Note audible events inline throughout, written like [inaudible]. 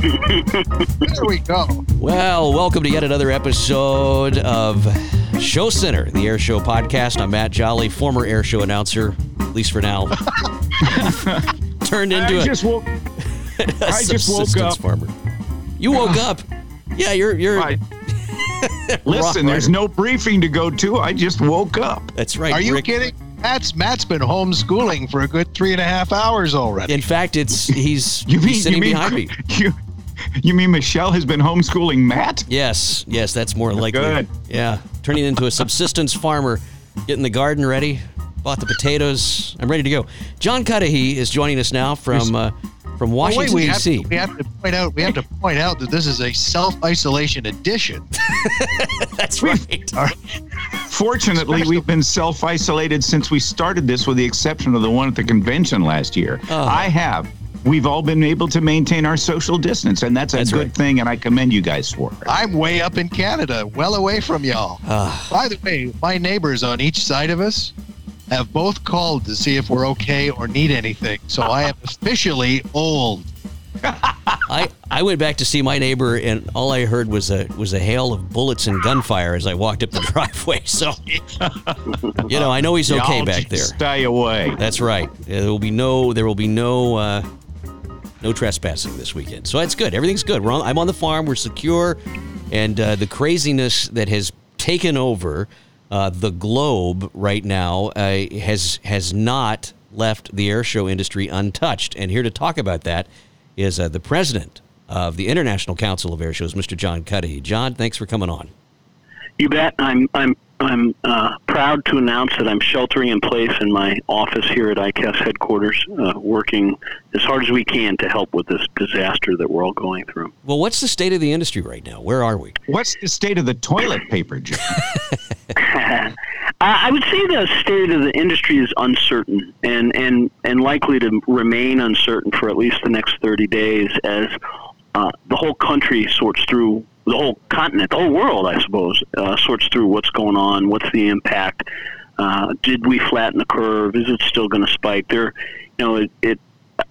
there we go. Well, welcome to yet another episode of Show Center, the Air Show podcast. I'm Matt Jolly, former Air Show announcer, at least for now. [laughs] Turned into I a, just woke. [laughs] a I just woke up. farmer. You woke [sighs] up. Yeah, you're you're. I, [laughs] listen, there's no briefing to go to. I just woke up. That's right. Are you Rick. kidding? Matt's Matt's been homeschooling for a good three and a half hours already. In fact, it's he's, You mean he's sitting you mean behind me. you? [laughs] You mean Michelle has been homeschooling Matt? Yes, yes, that's more likely. Good. Yeah, turning into a subsistence farmer, getting the garden ready, bought the potatoes. I'm ready to go. John Cudahy is joining us now from uh, from Oh, Washington wait, we have, D.C. to, we have to point out we have to point out that this is a self isolation edition. [laughs] That's right. Fortunately, we've been self isolated since we started this, with the exception of the one at the convention last year. Oh. I have. We've all been able to maintain our social distance, and that's a That's good right. thing, and I commend you guys for it. I'm way up in Canada, well away from y'all. Ah. By the way, my neighbors on each side of us have both called to see if we're okay or need anything. So I am officially old. [laughs] I, I went back to see my neighbor, and all I heard was a was a hail of bullets and gunfire as I walked up the [laughs] driveway. So, [laughs] you know, I know he's okay Y'all back there. just Stay away. That's right. There will be no there will be no uh, no trespassing this weekend. So that's good. Everything's good. On, I'm on the farm. We're secure, and uh, the craziness that has taken over uh, the globe right now uh, has has not left the air show industry untouched. And here to talk about that is uh, the president of the International Council of Air Shows, Mr. John Cudahy. John, thanks for coming on. You bet. I'm I'm I'm uh, proud to announce that I'm sheltering in place in my office here at ICAS headquarters, uh, working as hard as we can to help with this disaster that we're all going through. Well, what's the state of the industry right now? Where are we? What's the state of the toilet paper, Jim? [laughs] [laughs] I I would say the state of the industry is uncertain and, and, and likely to remain uncertain for at least the next 30 days as uh, the whole country sorts through the whole continent, the whole world, I suppose, uh, sorts through what's going on, what's the impact. Uh, did we flatten the curve? Is it still going to spike? There, you know, it, it.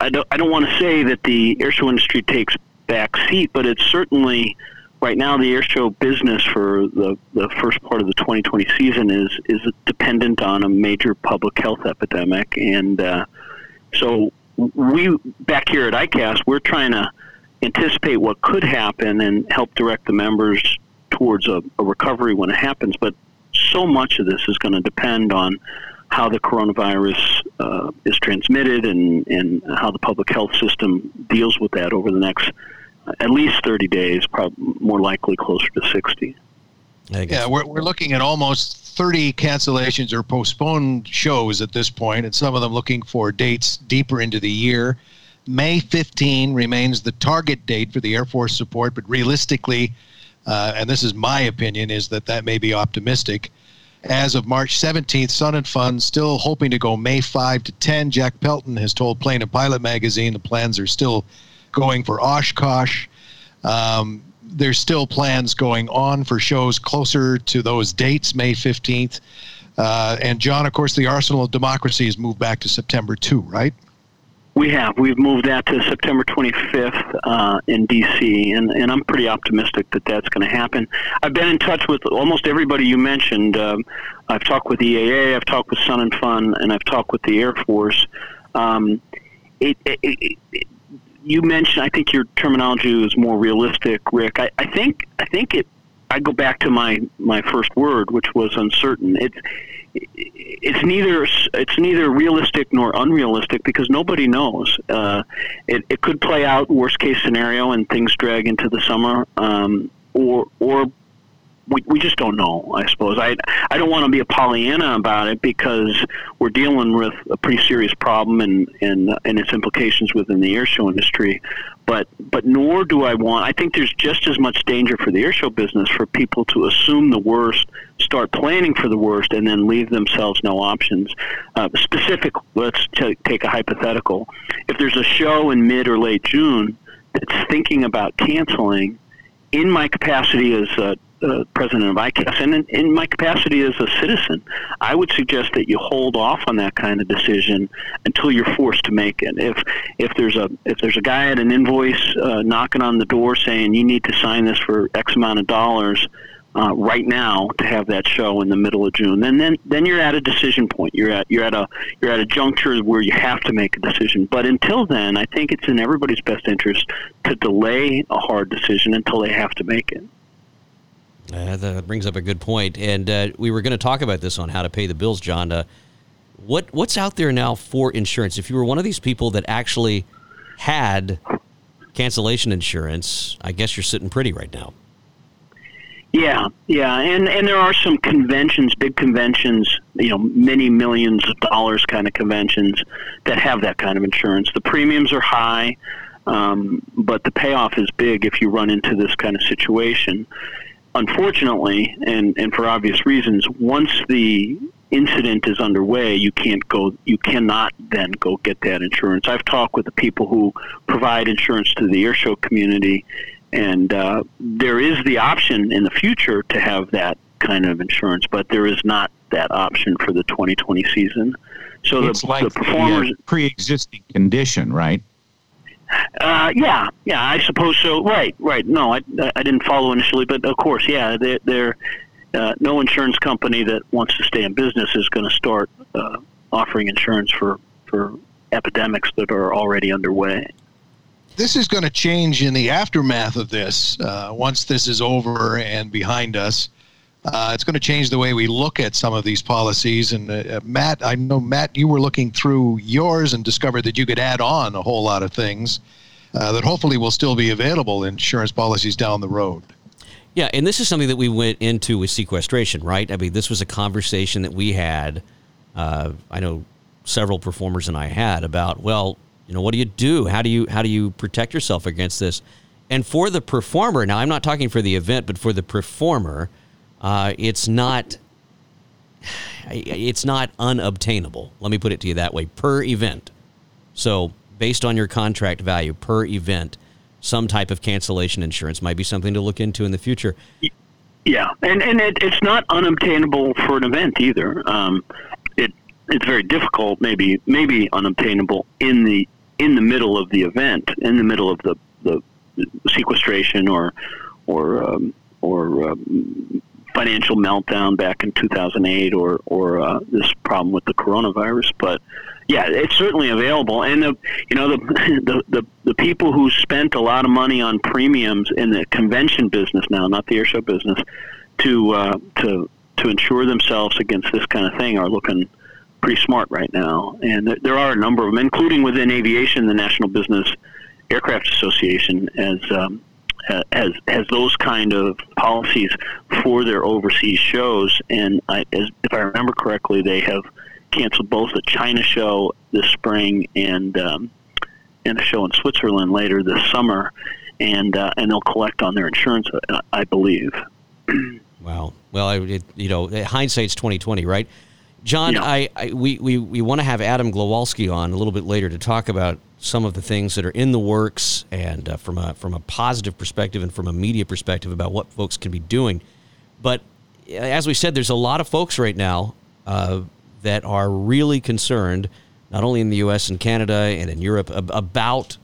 I don't. I don't want to say that the air show industry takes back seat, but it's certainly right now the air show business for the, the first part of the 2020 season is is dependent on a major public health epidemic, and uh, so we back here at ICAS we're trying to anticipate what could happen and help direct the members towards a, a recovery when it happens. But so much of this is going to depend on how the coronavirus uh, is transmitted and, and how the public health system deals with that over the next uh, at least 30 days, probably more likely closer to 60. Yeah, we're, we're looking at almost 30 cancellations or postponed shows at this point, and some of them looking for dates deeper into the year. May 15 remains the target date for the Air Force support, but realistically, uh, and this is my opinion, is that that may be optimistic. As of March 17th, Sun and Fun still hoping to go May 5 to 10. Jack Pelton has told Plane and Pilot magazine the plans are still going for Oshkosh. Um, there's still plans going on for shows closer to those dates, May 15th. Uh, and John, of course, the Arsenal of Democracy has moved back to September 2, right? We have. We've moved that to September 25th uh, in D.C., and, and I'm pretty optimistic that that's going to happen. I've been in touch with almost everybody you mentioned. Um, I've talked with EAA, I've talked with Sun and Fun, and I've talked with the Air Force. Um, it, it, it, it, you mentioned, I think your terminology is more realistic, Rick. I, I think, I think it. I go back to my my first word, which was uncertain. It's it's neither it's neither realistic nor unrealistic because nobody knows. Uh, it, it could play out worst case scenario and things drag into the summer, um, or or we, we just don't know. I suppose I I don't want to be a Pollyanna about it because we're dealing with a pretty serious problem and and and its implications within the airshow industry. But but nor do I want. I think there's just as much danger for the airshow business for people to assume the worst, start planning for the worst, and then leave themselves no options. Uh, specific. Let's t- take a hypothetical. If there's a show in mid or late June that's thinking about canceling, in my capacity as a uh, president of ICAS, and in, in, my capacity as a citizen, I would suggest that you hold off on that kind of decision until you're forced to make it. If if there's a if there's a guy at an invoice uh, knocking on the door saying you need to sign this for X amount of dollars. Uh, right now, to have that show in the middle of June, then then then you're at a decision point. You're at you're at a you're at a juncture where you have to make a decision. But until then, I think it's in everybody's best interest to delay a hard decision until they have to make it. Uh, that brings up a good point. And uh, we were going to talk about this on how to pay the bills, John. Uh, what what's out there now for insurance? If you were one of these people that actually had cancellation insurance, I guess you're sitting pretty right now. Yeah, yeah, and and there are some conventions, big conventions, you know, many millions of dollars kind of conventions that have that kind of insurance. The premiums are high, um, but the payoff is big if you run into this kind of situation unfortunately, and, and for obvious reasons, once the incident is underway, you can't go, you cannot then go get that insurance. I've talked with the people who provide insurance to the airshow community, and uh, there is the option in the future to have that kind of insurance, but there is not that option for the 2020 season. So it's the, like the performers the, uh, pre-existing condition, right? Uh, yeah, yeah, I suppose so. Right, right. No, I, I didn't follow initially, but of course, yeah, they're, they're uh, no insurance company that wants to stay in business is going to start uh, offering insurance for for epidemics that are already underway. This is going to change in the aftermath of this. Uh, once this is over and behind us, uh, it's going to change the way we look at some of these policies. And uh, Matt, I know Matt, you were looking through yours and discovered that you could add on a whole lot of things uh, that hopefully will still be available in insurance policies down the road. Yeah, and this is something that we went into with sequestration, right? I mean, this was a conversation that we had. Uh, I know several performers and I had about, well, you know, what do you do? How do you how do you protect yourself against this? And for the performer, now I'm not talking for the event, but for the performer, uh, it's not it's not unobtainable. Let me put it to you that way per event. So, based on your contract value per event, some type of cancellation insurance might be something to look into in the future. Yeah, and and it, it's not unobtainable for an event either. Um, it it's very difficult, maybe maybe unobtainable in the in the middle of the event, in the middle of the the sequestration or or um, or um, financial meltdown back in 2008 or or uh, this problem with the coronavirus. But yeah, it's certainly available, and the you know the, the the the people who spent a lot of money on premiums in the convention business now, not the airshow business, to uh, to to insure themselves against this kind of thing are looking pretty smart right now. And there are a number of them, including within aviation, the National Business Aircraft Association, as um, has has those kind of policies for their overseas shows. And I, as, if I remember correctly, they have canceled both the China show this spring and um, and a show in Switzerland later this summer. And uh, and they'll collect on their insurance, I believe. [clears throat] wow. Well, it, you know, hindsight's twenty twenty, right? John, yeah. I, I, we, we, we want to have Adam Glowalski on a little bit later to talk about some of the things that are in the works and uh, from a from a positive perspective and from a media perspective about what folks can be doing. But as we said, there's a lot of folks right now uh, that are really concerned, not only in the U.S. and Canada and in Europe, ab- about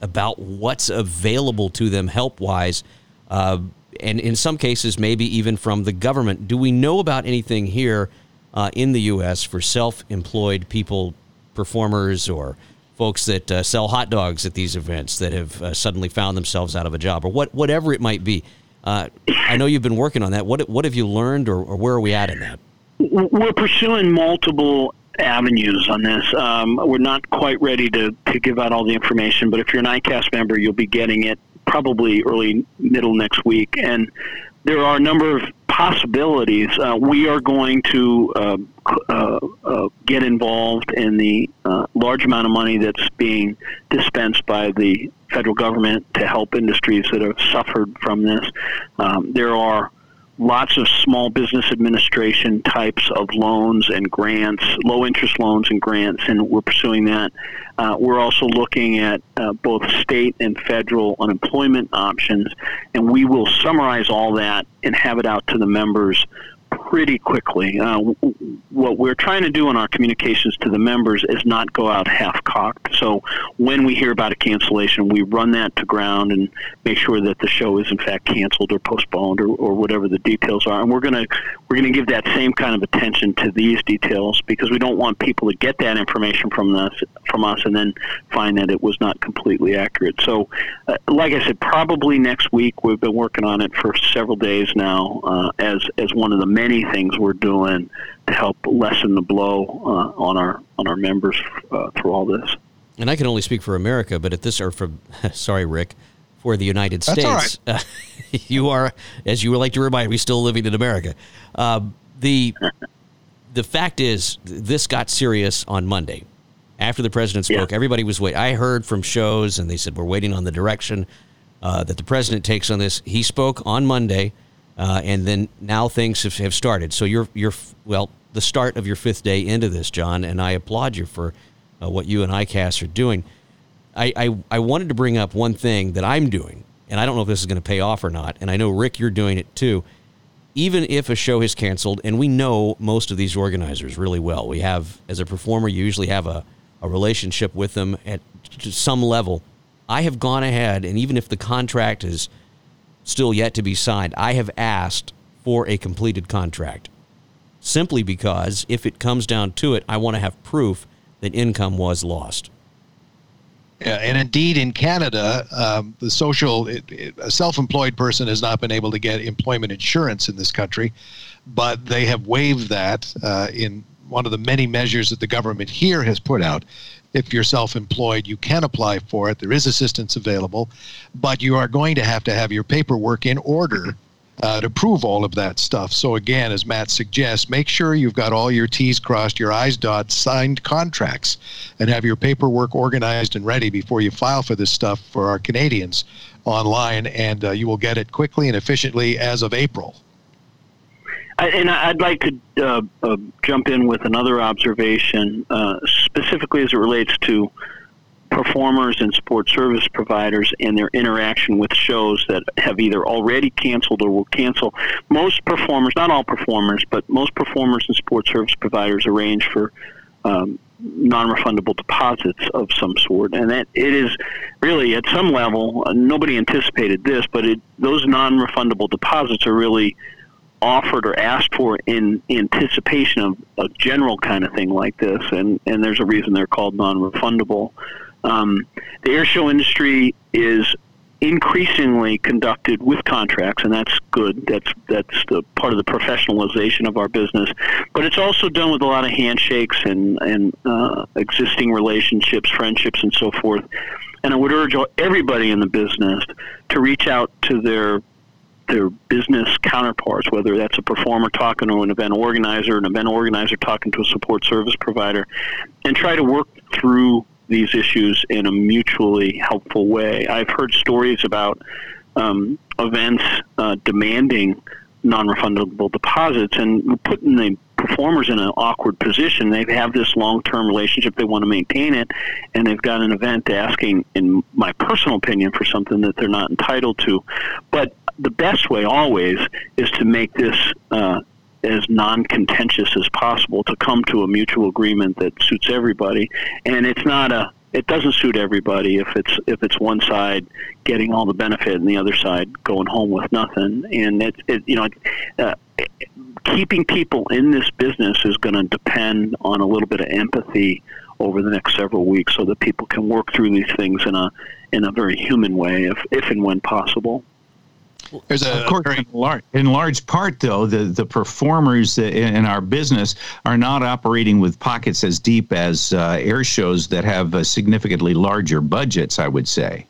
about what's available to them help wise. Uh, and in some cases, maybe even from the government. Do we know about anything here uh, in the U.S. for self-employed people, performers, or folks that uh, sell hot dogs at these events that have uh, suddenly found themselves out of a job, or what, whatever it might be. Uh, I know you've been working on that. What what have you learned, or, or where are we at in that? We're pursuing multiple avenues on this. Um, we're not quite ready to, to give out all the information, but if you're an ICAS member, you'll be getting it probably early, middle next week. And there are a number of possibilities. Uh, we are going to uh, uh, uh, get involved in the uh, large amount of money that's being dispensed by the federal government to help industries that have suffered from this. Um, there are lots of small business administration types of loans and grants, low interest loans and grants, and we're pursuing that. Uh, we're also looking at uh, both state and federal unemployment options, and we will summarize all that and have it out to the members pretty quickly. Uh, what we're trying to do in our communications to the members is not go out half cocked. So when we hear about a cancellation, we run that to ground and make sure that the show is in fact canceled or postponed or, or whatever the details are. And we're gonna we're gonna give that same kind of attention to these details because we don't want people to get that information from us from us and then find that it was not completely accurate. So, uh, like I said, probably next week. We've been working on it for several days now uh, as as one of the many things we're doing to help lessen the blow uh, on our on our members uh, through all this. And I can only speak for America, but at this, or for [laughs] sorry, Rick, for the United That's States, right. uh, [laughs] you are, as you would like to remind me, still living in America. Uh, the the fact is, this got serious on Monday. After the president spoke, Yeah. everybody was waiting. I heard from shows, and they said we're waiting on the direction uh, that the president takes on this. He spoke on Monday, uh, and then now things have, have started. So you're you're well, the start of your fifth day into this, John, and I applaud you for uh, what you and ICAS are doing. I, I I wanted to bring up one thing that I'm doing, and I don't know if this is going to pay off or not. And I know Rick, you're doing it too. Even if a show is canceled, and we know most of these organizers really well, we have as a performer, you usually have a, a relationship with them at some level. I have gone ahead, and even if the contract is still yet to be signed, I have asked for a completed contract simply because if it comes down to it, I want to have proof that income was lost. And indeed, in Canada, um, the social it, it, a self-employed person has not been able to get employment insurance in this country, but they have waived that uh, in one of the many measures that the government here has put out. If you're self-employed, you can apply for it. There is assistance available, but you are going to have to have your paperwork in order uh, to prove all of that stuff. So again, as Matt suggests, make sure you've got all your T's crossed, your I's dotted, signed contracts, and have your paperwork organized and ready before you file for this stuff for our Canadians online, and uh, you will get it quickly and efficiently as of April. I, and I'd like to uh, uh, jump in with another observation, uh, specifically as it relates to performers and support service providers and their interaction with shows that have either already canceled or will cancel. Most performers, not all performers, but most performers and support service providers arrange for um, non-refundable deposits of some sort, and that it is really at some level uh, nobody anticipated this, but it, those non-refundable deposits are really offered or asked for in anticipation of a general kind of thing like this, and, and there's a reason they're called non-refundable. Um, the air show industry is increasingly conducted with contracts, and that's good. That's that's the part of the professionalization of our business. But it's also done with a lot of handshakes and and uh, existing relationships, friendships, and so forth. And I would urge everybody in the business to reach out to their their business counterparts, whether that's a performer talking to an event organizer, an event organizer talking to a support service provider, and try to work through these issues in a mutually helpful way. I've heard stories about um, events uh, demanding non-refundable deposits and putting the performers in an awkward position. They have this long-term relationship; they want to maintain it, and they've got an event asking, in my personal opinion, for something that they're not entitled to. But the best way always is to make this uh, as non-contentious as possible to come to a mutual agreement that suits everybody. And it's not a it doesn't suit everybody if it's if it's one side getting all the benefit and the other side going home with nothing. And it, it you know uh, keeping people in this business is going to depend on a little bit of empathy over the next several weeks so that people can work through these things in a in a very human way if if and when possible There's a Of course, in large, in large part, though, the, the performers in in our business are not operating with pockets as deep as uh, air shows that have uh, significantly larger budgets, I would say.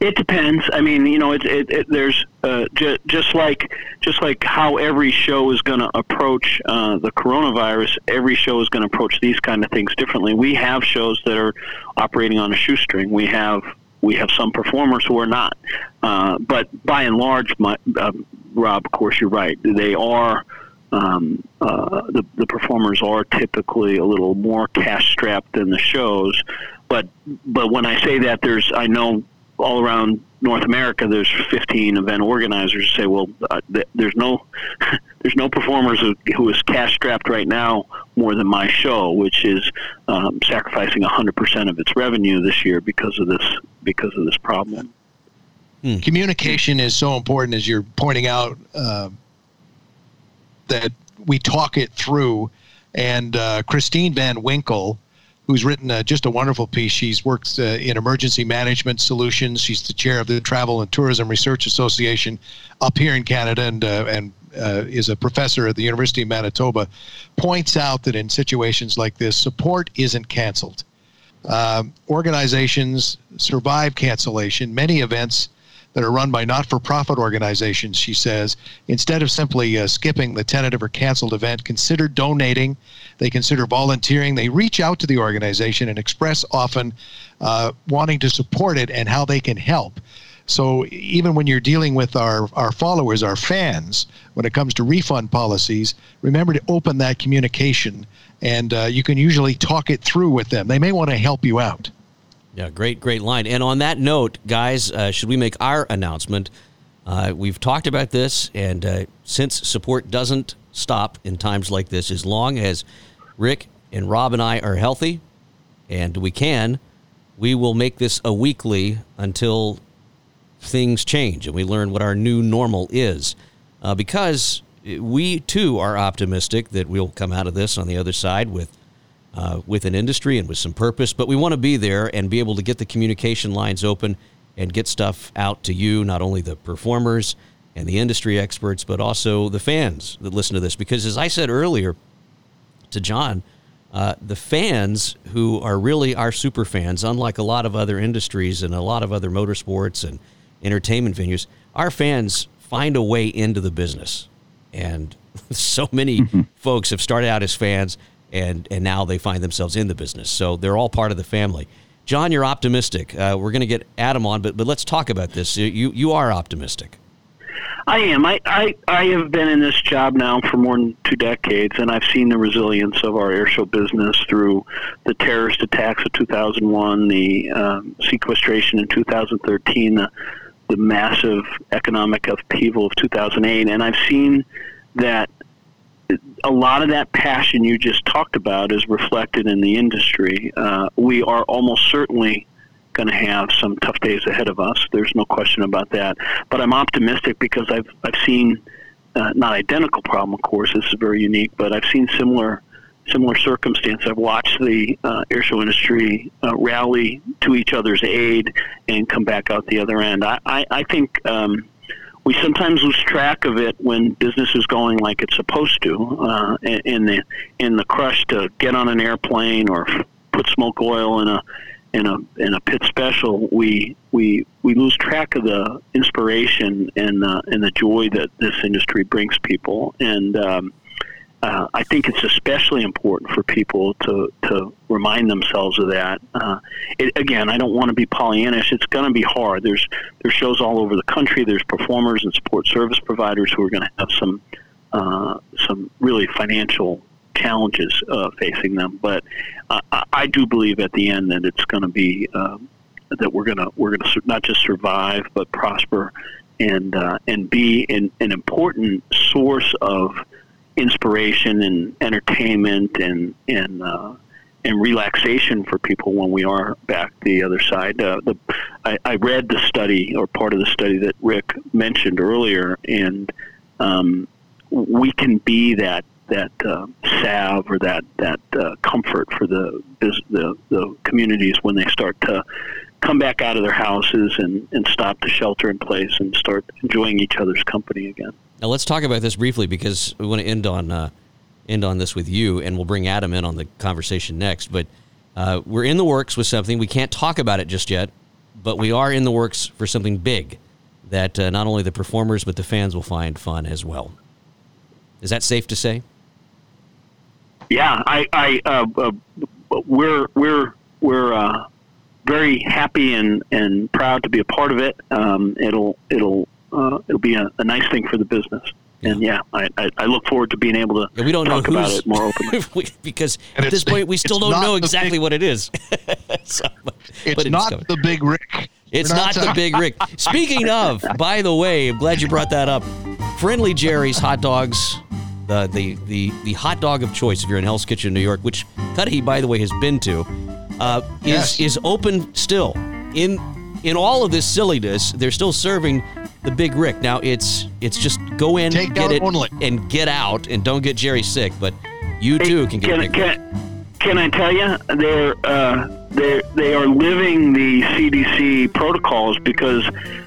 It depends. I mean, you know, it, it, it there's uh, ju- just like just like how every show is going to approach uh, the coronavirus. Every show is going to approach these kind of things differently. We have shows that are operating on a shoestring. We have we have some performers who are not, uh, but by and large, my, uh, Rob, of course, you're right. They are. Um, uh, the, the performers are typically a little more cash strapped than the shows, but but when I say that, there's I know all around North America, there's 15 event organizers who say, well, uh, th- there's no [laughs] there's no performers who, who is cash strapped right now more than my show, which is um, sacrificing 100% of its revenue this year because of this because of this problem. Hmm. Communication is so important, as you're pointing out, uh, that we talk it through. And uh, Christine Van Winkle, who's written uh, just a wonderful piece. She's worked uh, in emergency management solutions. She's the chair of the Travel and Tourism Research Association up here in Canada and, uh, and uh, is a professor at the University of Manitoba. Points out that in situations like this, support isn't canceled. Um, organizations survive cancellation. Many events that are run by not for profit organizations, she says, instead of simply uh, skipping the tentative or canceled event, consider donating. They consider volunteering. They reach out to the organization and express often uh, wanting to support it and how they can help. So even when you're dealing with our, our followers, our fans, when it comes to refund policies, remember to open that communication and uh, you can usually talk it through with them. They may want to help you out. Yeah, great, great line. And on that note, guys, uh, should we make our announcement? Uh, we've talked about this, and uh, since support doesn't stop in times like this, as long as Rick and Rob and I are healthy, and we can, we will make this a weekly until things change and we learn what our new normal is. Uh, because we too are optimistic that we'll come out of this on the other side with uh, with an industry and with some purpose. But we want to be there and be able to get the communication lines open and get stuff out to you, not only the performers and the industry experts, but also the fans that listen to this. Because as I said earlier to John, uh, the fans who are really our super fans, unlike a lot of other industries and a lot of other motorsports and entertainment venues, our fans find a way into the business. And [laughs] so many mm-hmm. folks have started out as fans and and now they find themselves in the business. So they're all part of the family. John, you're optimistic. Uh, we're going to get Adam on, but but let's talk about this. You you are optimistic. I am. I, I, I have been in this job now for more than two decades, and I've seen the resilience of our airshow business through the terrorist attacks of 2001, the um, sequestration in 2013, the, the massive economic upheaval of 2008, and I've seen that a lot of that passion you just talked about is reflected in the industry. Uh, we are almost certainly going to have some tough days ahead of us. There's no question about that. But I'm optimistic because I've I've seen uh, not identical problem, of course. This is very unique, but I've seen similar similar circumstance. I've watched the uh, airshow industry uh, rally to each other's aid and come back out the other end. I I, I think. Um, we sometimes lose track of it when business is going like it's supposed to. Uh, in the in the crush to get on an airplane or put smoke oil in a in a in a Pitts Special, we we we lose track of the inspiration and uh, and the joy that this industry brings people. And um, uh, I think it's especially important for people to, to remind themselves of that. Uh, it, again, I don't want to be Pollyannish. It's going to be hard. There's there's shows all over the country. There's performers and support service providers who are going to have some uh, some really financial challenges uh, facing them. But I, do believe at the end that it's going to be um, that we're going to we're going to not just survive but prosper and uh, and be an, an important source of inspiration and entertainment and and uh, and relaxation for people when we are back the other side. Uh, the I, I, read the study or part of the study that Rick mentioned earlier, and um, we can be that that uh, salve or that that uh, comfort for the, the the communities when they start to come back out of their houses and, and stop the shelter in place and start enjoying each other's company again. Now let's talk about this briefly because we want to end on uh, end on this with you, and we'll bring Adam in on the conversation next. But uh, we're in the works with something. We can't talk about it just yet, but we are in the works for something big that uh, not only the performers but the fans will find fun as well. Is that safe to say? Yeah, I, I uh, uh, we're we're we're uh, very happy and, and proud to be a part of it. Um, it'll it'll uh, it'll be a, a nice thing for the business. And yeah, I, I, I look forward to being able to Yeah, we don't know talk about who's it more [laughs] openly. because And at this point we still don't know exactly big- what it is. [laughs] So, but- It's but not coming. the big Rick. It's We're not the Big Rick. Speaking of, [laughs] by the way, I'm glad you brought that up. Friendly Jerry's hot dogs, the the the, the hot dog of choice if you're in Hell's Kitchen, New York, which Cudahy, by the way, has been to, uh, is Yes. is open still. In in all of this silliness, they're still serving the Big Rick. Now it's it's just go in, Take get it, only. and get out, and don't get Jerry sick. But you too can get can, Big Rick. can, can I tell you they're uh, they they are living the CDC protocols because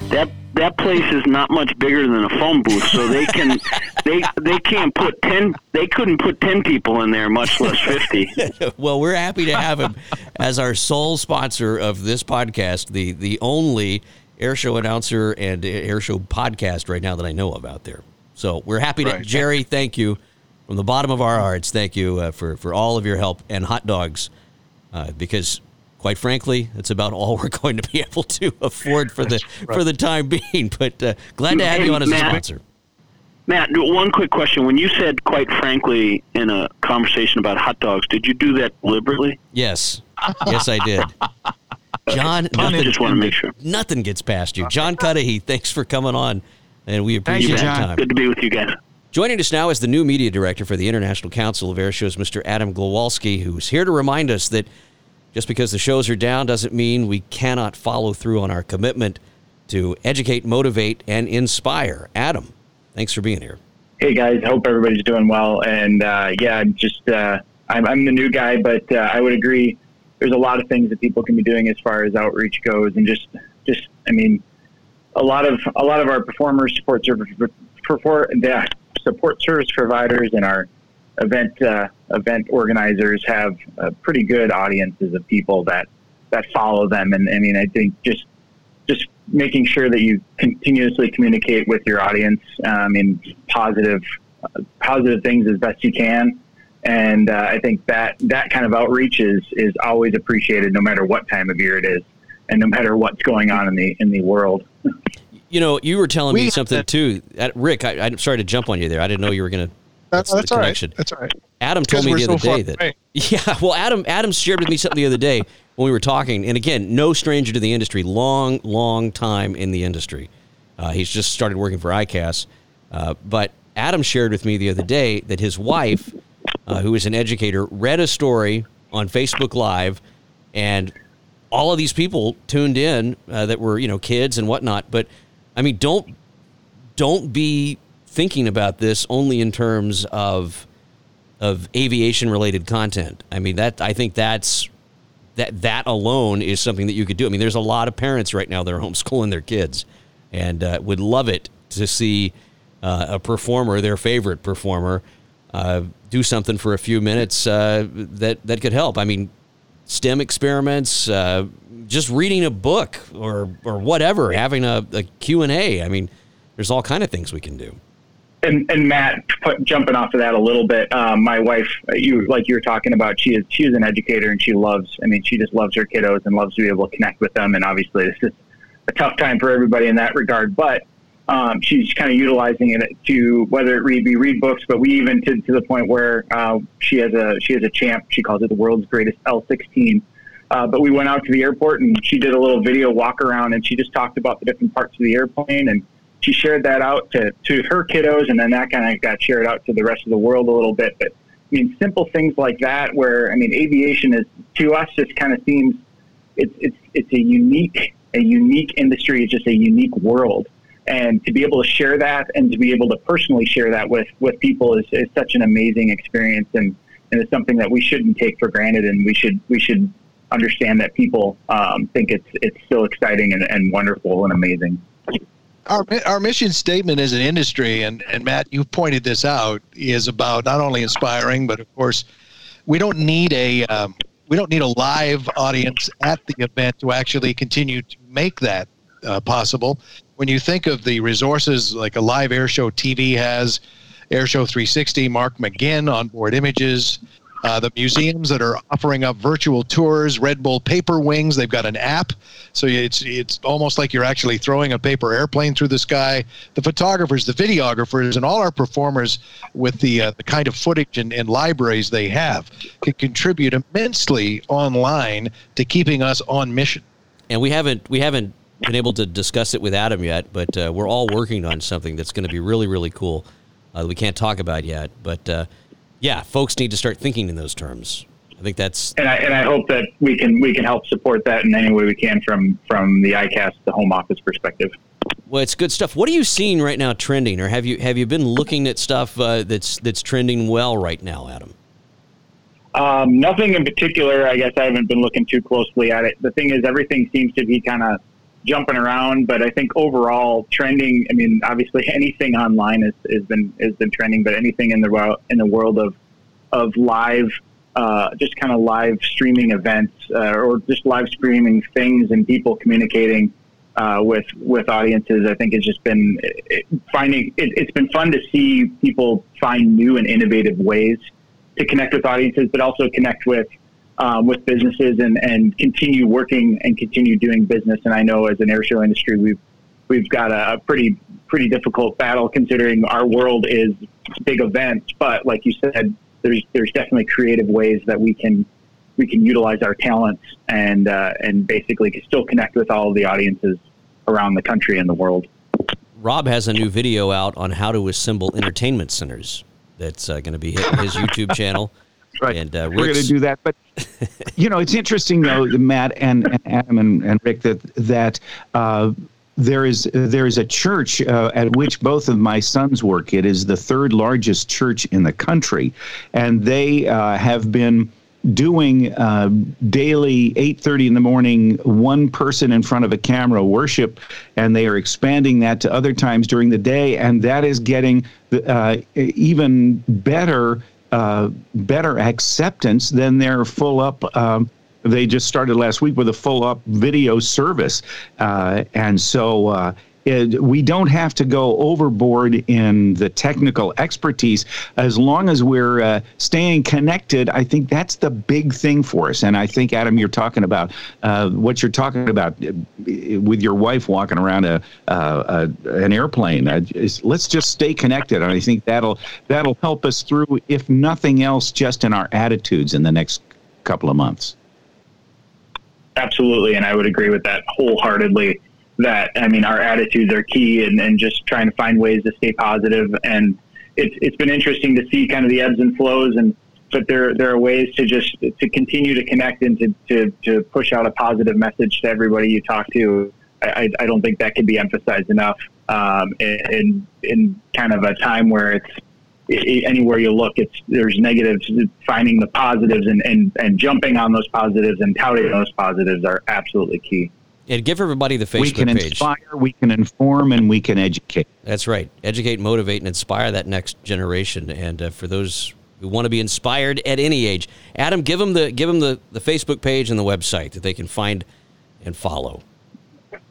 that that place is not much bigger than a phone booth, so they can [laughs] they they can't put ten they couldn't put ten people in there, much less fifty. [laughs] well, we're happy to have him as our sole sponsor of this podcast, the the only air show announcer and air show podcast right now that I know of out there. So we're happy to, Right. Jerry. Thank you from the bottom of our hearts. Thank you uh, for for all of your help and hot dogs, uh, because quite frankly, it's about all [laughs] we're going to be able to afford for the for the time being. [laughs] But uh, glad to have you on as a sponsor. Matt, one quick question: When you said "quite frankly" in a conversation about hot dogs, did you do that deliberately? Yes, yes, I did. John, I nothing, just want to make sure. nothing gets past you. John Cudahy, thanks for coming on, and we appreciate you, your time. Good to be with you guys. Joining us now is the new media director for the International Council of Air Shows, Mr. Adam Glowalski, who's here to remind us that just because the shows are down doesn't mean we cannot follow through on our commitment to educate, motivate, and inspire. Adam, thanks for being here. Hey guys, hope everybody's doing well. And uh, yeah, just uh, I'm, I'm the new guy, but uh, I would agree. There's a lot of things that people can be doing as far as outreach goes, and just just I mean, a lot of a lot of our performers, support service, perfor- yeah, support service providers, and our event uh, event organizers have uh, pretty good audiences of people that that follow them. And I mean, I think just just making sure that you continuously communicate with your audience um, in positive uh, positive things as best you can. And uh, I think that that kind of outreach is is always appreciated, no matter what time of year it is, and no matter what's going on in the in the world. [laughs] You know, you were telling We me something to- too. Uh, Rick, I, I'm sorry to jump on you there. I didn't know you were going to. That's, the that's all right. connection. That's all right. Adam told me we're the so other day that away. [laughs] yeah, well, Adam Adam shared with me something the other day when we were talking, and again, no stranger to the industry, long long time in the industry. Uh, he's just started working for ICAS, uh, but Adam shared with me the other day that his wife, uh, who is an educator, read a story on Facebook Live, and all of these people tuned in uh, that were you know kids and whatnot. But I mean, don't don't be thinking about this only in terms of of aviation related content. I mean that I think that's that that alone is something that you could do. I mean, there's a lot of parents right now that are [laughs] homeschooling their kids and uh, would love it to see uh, a performer, their favorite performer, uh, do something for a few minutes uh, that that could help. I mean, STEM experiments, uh, just reading a book or or whatever, having a, a Q and A. I mean, there's all kind of things we can do. And, and Matt, put, jumping off of that a little bit, um, my wife, you like you were talking about, she is she is an educator and she loves. I mean, she just loves her kiddos and loves to be able to connect with them. And obviously, this is a tough time for everybody in that regard. But um, she's kind of utilizing it to whether it read, be read books, but we even to, to the point where uh, she has a she has a champ. She calls it the world's greatest L16. Uh, but we went out to the airport and she did a little video walk around and she just talked about the different parts of the airplane and she shared that out to, to her kiddos and then that kind of got shared out to the rest of the world a little bit. But I mean, simple things like that where, I mean, aviation is to us just kind of seems it's, it's, it's a unique, a unique industry. It's just a unique world. And to be able to share that and to be able to personally share that with, with people is, is such an amazing experience. And, and it's something that we shouldn't take for granted. And we should, we should understand that people um, think it's, it's still exciting and, and wonderful and amazing. Our, our mission statement as an industry, and, and Matt, you pointed this out, is about not only inspiring, but of course, we don't need a um, we don't need a live audience at the event to actually continue to make that uh, possible. When you think of the resources like a live air show TV has, Air Show 360, Mark McGinn on board images, uh, the museums that are offering up virtual tours, Red Bull Paper Wings. They've got an app, so it's it's almost like you're actually throwing a paper airplane through the sky. The photographers, the videographers, and all our performers with the uh, the kind of footage and, and libraries they have can contribute immensely online to keeping us on mission. And we haven't we haven't been able to discuss it with Adam yet, but uh, we're all working on something that's going to be really really cool. Uh, we can't talk about yet, but uh, yeah, folks need to start thinking in those terms. I think that's and I and I hope that we can we can help support that in any way we can from from the ICAS, the home office perspective. Well, it's good stuff. What are you seeing right now trending, or have you have you been looking at stuff uh, that's that's trending well right now, Adam? Um, nothing in particular. I guess I haven't been looking too closely at it. The thing is, everything seems to be kind of jumping around, but I think overall trending. I mean, obviously anything online has, has been has been trending, but anything in the world in the world of of live, uh, just kind of live streaming events uh, or just live streaming things and people communicating uh, with with audiences, I think it's just been it, finding. It, it's been fun to see people find new and innovative ways to connect with audiences, but also connect with um, with businesses and, and continue working and continue doing business. And I know as an airshow industry, we've we've got a pretty pretty difficult battle considering our world is big events. But like you said, there's there's definitely creative ways that we can we can utilize our talents and uh, and basically still connect with all of the audiences around the country and the world. Rob has a new video out on how to assemble entertainment centers. That's uh, going to be his YouTube channel. Right. And uh, we're going to do that. But [laughs] you know, it's interesting though, Matt and, and Adam and, and, Rick, that that uh, there is there is a church uh, at which both of my sons work. It is the third largest church in the country, and they uh, have been doing uh, daily 8.30 in the morning one person in front of a camera worship and they are expanding that to other times during the day and that is getting uh, even better uh, better acceptance than their full up. Um, they just started last week with a full up video service, uh, and so uh, it, we don't have to go overboard in the technical expertise as long as we're uh, staying connected. I think that's the big thing for us. And I think, Adam, you're talking about uh, what you're talking about uh, with your wife walking around a, uh, a an airplane. Uh, let's just stay connected, and I think that'll that'll help us through, if nothing else, just in our attitudes in the next couple of months. Absolutely, and I would agree with that wholeheartedly that I mean our attitudes are key and, and just trying to find ways to stay positive. and it's it's been interesting to see kind of the ebbs and flows and but there there are ways to just to continue to connect and to, to, to push out a positive message to everybody you talk to. I, I don't think that can be emphasized enough um, in in kind of a time where it's it, anywhere you look, it's there's negatives. Finding the positives and, and, and jumping on those positives and touting those positives are absolutely key. And give everybody the Facebook We can page. inspire, we can inform, and we can educate. That's right. Educate, motivate, and inspire that next generation. And uh, for those who want to be inspired at any age, Adam, give them the give them the, the Facebook page and the website that they can find and follow.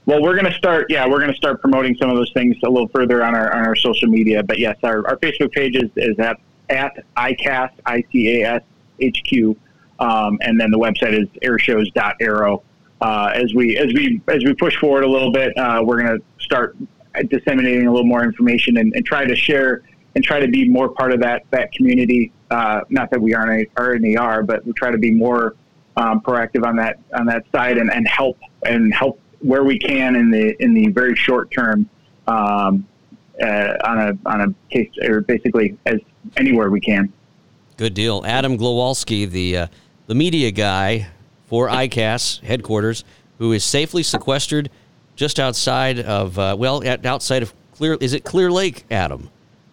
Well, we're going to start. Yeah, we're going to start promoting some of those things a little further on our on our social media. But yes, our, our Facebook page is, is at at ICAST I C A S H Q, um, and then the website is airshows.aero uh, as we as we as we push forward a little bit, uh, we're going to start disseminating a little more information and, and, try to share and try to be more part of that that community. Uh, not that we aren't already are, but we try to be more um, proactive on that on that side and, and help and help where we can in the in the very short term um, uh, on a on a case or basically as anywhere we can. Good deal, Adam Glowalski, the uh, the media guy for ICAS headquarters, who is safely sequestered just outside of, uh, well, outside of Clear, is it Clear Lake, Adam,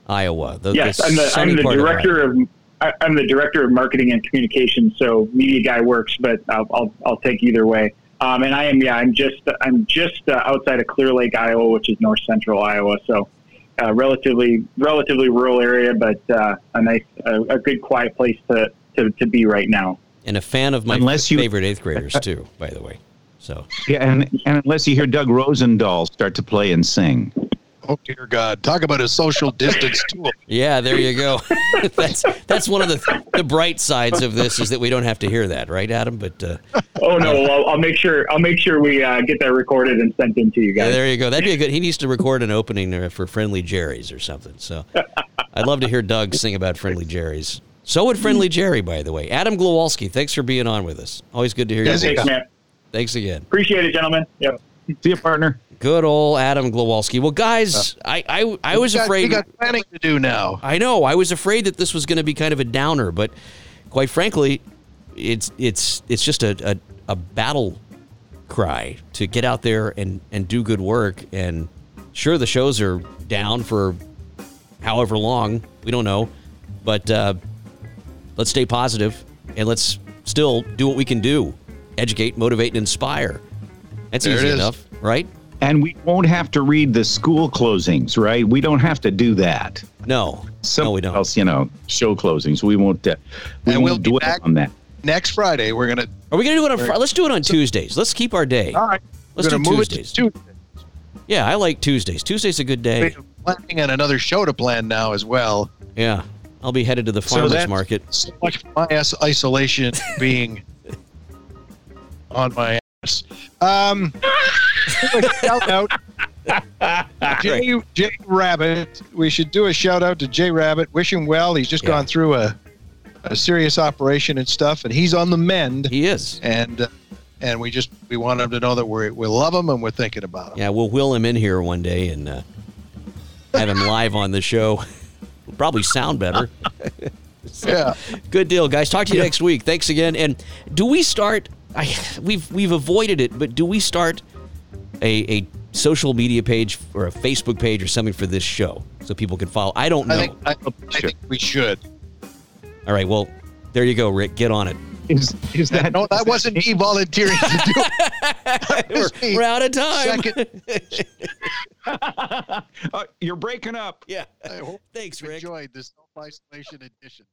Iowa? The, yes, the I'm the, I'm the director of, of, I'm the director of marketing and communications, so media guy works, but I'll, I'll, I'll take either way. Um, and I am, yeah, I'm just, I'm just uh, outside of Clear Lake, Iowa, which is north central Iowa. So, uh, relatively, relatively rural area, but uh, a nice, a, a, good, quiet place to, to, to be right now and a fan of my unless you, favorite eighth graders too, by the way. So yeah, and, and unless you hear Doug Rosendahl start to play and sing. Oh dear God! Talk about a social distance [laughs] tool. Yeah, there you go. [laughs] that's that's one of the the bright sides of this is that we don't have to hear that, right, Adam? But uh, Oh no, well, I'll, I'll make sure I'll make sure we uh, get that recorded and sent in to you yeah, guys. there you go. That'd be a good. He needs to record an opening there for Friendly Jerry's or something. So I'd love to hear Doug sing about Friendly Jerry's. So would Friendly Jerry, by the way. Adam Glowalski, thanks for being on with us. Always good to hear Yes, you. Thanks, man. Thanks again. Appreciate it, gentlemen. Yep. See you, partner. Good old Adam Glowalski. Well, guys, I I, I was got- afraid. We got planning to do now. I know. I was afraid that this was going to be kind of a downer, but quite frankly, it's it's it's just a, a, a battle cry to get out there and, and do good work. And sure, the shows are down for however long. We don't know. But uh, let's stay positive and let's still do what we can do educate, motivate, and inspire. That's There easy enough, right? And we won't have to read the school closings, right? We don't have to do that. No. Some no, we don't. else, you know, show closings. We won't. Uh, we And we'll won't be dwell back- on that. Next Friday, we're gonna. Are we going to do it on Friday? Let's do it on Tuesdays. Let's keep our day. All right. Let's we're do gonna move Tuesdays. it to Tuesday. Yeah, I like Tuesdays. Tuesday's a good day. We're planning on another show to plan now as well. Yeah. I'll be headed to the So farmers that's- market. So much for my ass isolation being on my ass. Um, shout out. [laughs] Jay, Jay Rabbit. We should do a shout out to Jay Rabbit. Wish him well. He's just Yeah. gone through a, a serious operation and stuff, and he's on the mend. He is. And uh, and we just we want him to know that we we love him and we're thinking about him. Yeah, we'll wheel him in here one day and uh, have him live on the show. [laughs] Will probably sound better. [laughs] Yeah. Good deal, guys. Talk to you next week. Thanks again. And do we start? I, we've we've avoided it, but do we start a, a social media page or a Facebook page or something for this show so people can follow? I don't know. I think I, I think we should. All right. Well, there you go, Rick. Get on it. Is is that No, that wasn't me volunteering to do it. [laughs] We're, we're out of time. [laughs] Uh, you're breaking up. yeah. I hope Thanks, you Rick. enjoyed this self isolation edition.